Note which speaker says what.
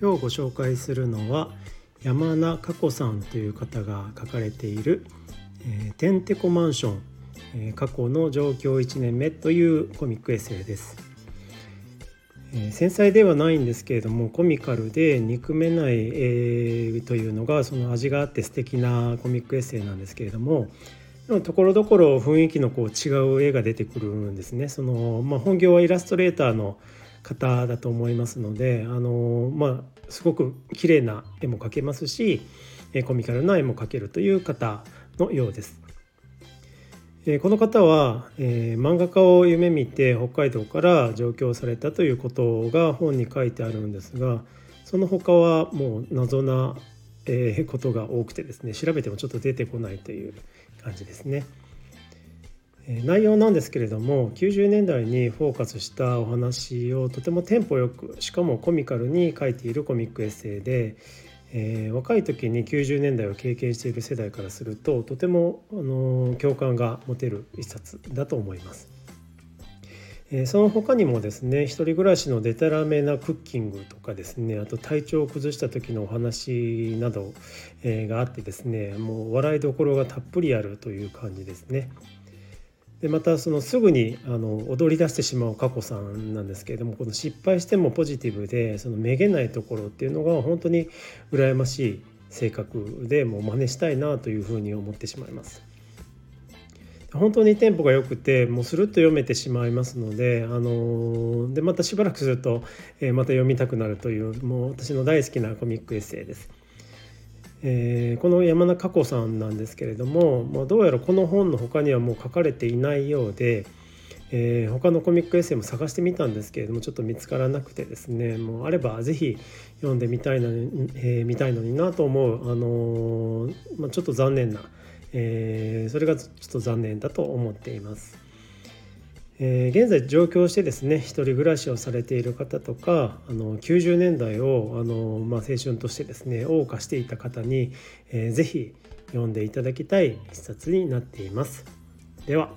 Speaker 1: 今日ご紹介するのは山名佳子さんという方が書かれている「えー、てんてこマンション、えー、過去の状況1年目」というコミックエッセイです。えー、繊細ではないんですけれどもコミカルで憎めない、えー、というのがその味があって素敵なコミックエッセイなんですけれどもところどころ雰囲気のこう違う絵が出てくるんですね。そのまあ、本業はイラストレーターの方だと思いますのであの、まあ、すごく綺麗な絵も描けますしコミカルな絵も描けるという方のようです。この方は、えー、漫画家を夢見て北海道から上京されたということが本に書いてあるんですがその他はもう謎な、えー、ことが多くてですね調べてもちょっと出てこないという感じですね。内容なんですけれども90年代にフォーカスしたお話をとてもテンポよくしかもコミカルに書いているコミックエッセイで、えー、若い時に90年代を経験している世代からするととても、あの共感が持てる一冊だと思います。え、その他にもですね一人暮らしのデタラメなクッキングとかですねあと体調を崩した時のお話など、え、があってですねもう笑いどころがたっぷりあるという感じですね。でまたそのすぐにあの踊り出してしまう佳子さんなんですけれどもこの失敗してもポジティブでそのめげないところっていうのが本当に羨ましい性格でもう真似したいなというふうに思ってしまいます。本当にテンポが良くてもうスルッと読めてしまいますのであのでまたしばらくすると、え、また読みたくなるというもう私の大好きなコミックエッセイです。えー、この山中佳子さんなんですけれども、まあ、どうやらこの本の他にはもう書かれていないようで、えー、他のコミックエッセイも探してみたんですけれどもちょっと見つからなくてですねもうあれば是非読んでみたいのに、えー、見たいのになと思う、あのまあ、ちょっと残念な、えそれがちょっと残念だと思っています。えー、現在上京してですね1人暮らしをされている方とかあの90年代をあの、まあ、青春としてですね謳歌していた方に、えー、ぜひ読んでいただきたい一冊になっています。では。